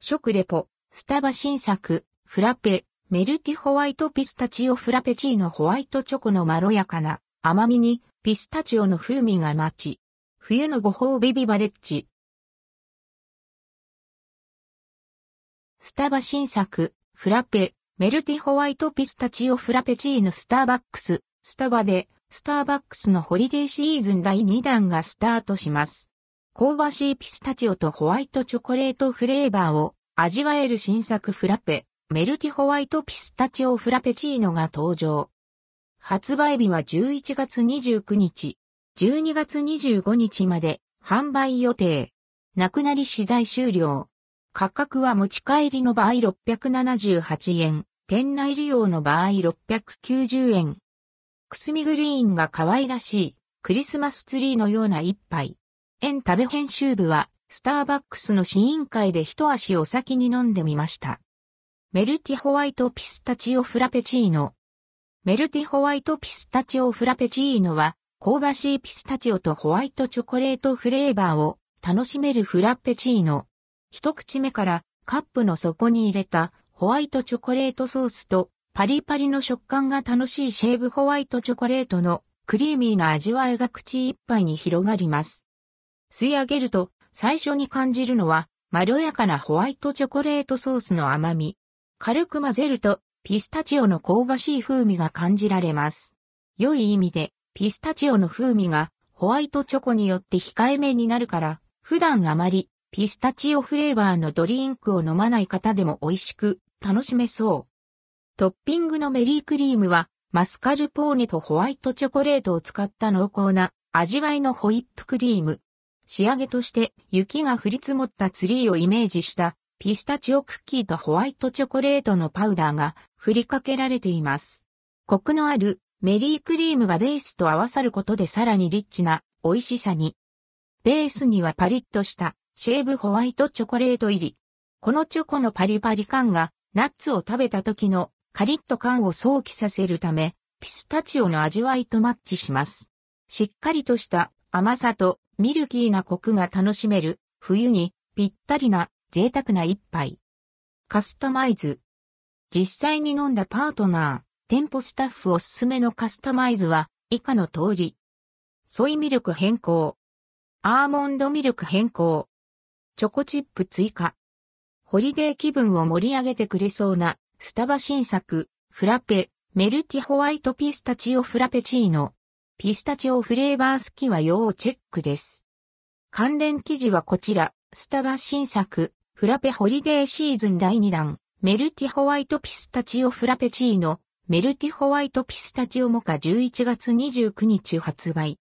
食レポ、スタバ新作、フラペ、メルティホワイトピスタチオフラペチーノホワイトチョコのまろやかな。甘みにピスタチオの風味がマチ。冬のご褒美ビバレッジ。スタバ新作、フラペ、メルティホワイトピスタチオフラペチーノスターバックス、スタバで、スターバックスのホリデーシーズン第2弾がスタートします。香ばしいピスタチオとホワイトチョコレートフレーバーを味わえる新作フラペ、メルティホワイトピスタチオフラペチーノが登場。発売日は11月29日、12月25日まで販売予定。なくなり次第終了。価格は持ち帰りの場合678円、店内利用の場合690円。くすみグリーンが可愛らしいクリスマスツリーのような一杯。エンタベ編集部は、スターバックスの試飲会で一足お先に飲んでみました。メルティホワイトピスタチオフラペチーノ。メルティホワイトピスタチオフラペチーノは、香ばしいピスタチオとホワイトチョコレートフレーバーを楽しめるフラペチーノ。一口目からカップの底に入れたホワイトチョコレートソースとパリパリの食感が楽しいシェーブホワイトチョコレートのクリーミーな味わいが口いっぱいに広がります。吸い上げると最初に感じるのはまろやかなホワイトチョコレートソースの甘み。軽く混ぜるとピスタチオの香ばしい風味が感じられます。良い意味でピスタチオの風味がホワイトチョコによって控えめになるから普段あまりピスタチオフレーバーのドリンクを飲まない方でも美味しく楽しめそう。トッピングのメリークリームはマスカルポーネとホワイトチョコレートを使った濃厚な味わいのホイップクリーム。仕上げとして雪が降り積もったツリーをイメージしたピスタチオクッキーとホワイトチョコレートのパウダーが振りかけられています。コクのあるメリークリームがベースと合わさることでさらにリッチな美味しさに。ベースにはパリッとしたシェーブホワイトチョコレート入り。このチョコのパリパリ感がナッツを食べた時のカリッと感を想起させるため、ピスタチオの味わいとマッチします。しっかりとした甘さとミルキーなコクが楽しめる、冬にぴったりな贅沢な一杯。カスタマイズ。実際に飲んだパートナー、店舗スタッフおすすめのカスタマイズは以下の通り。ソイミルク変更。アーモンドミルク変更。チョコチップ追加。ホリデー気分を盛り上げてくれそうなスタバ新作、フラペ、メルティホワイトピスタチオフラペチーノ。ピスタチオフレーバー好きは要チェックです。関連記事はこちら、スタバ新作、フラペホリデーシーズン第2弾、メルティホワイトピスタチオフラペチーノ、メルティホワイトピスタチオモカ11月29日発売。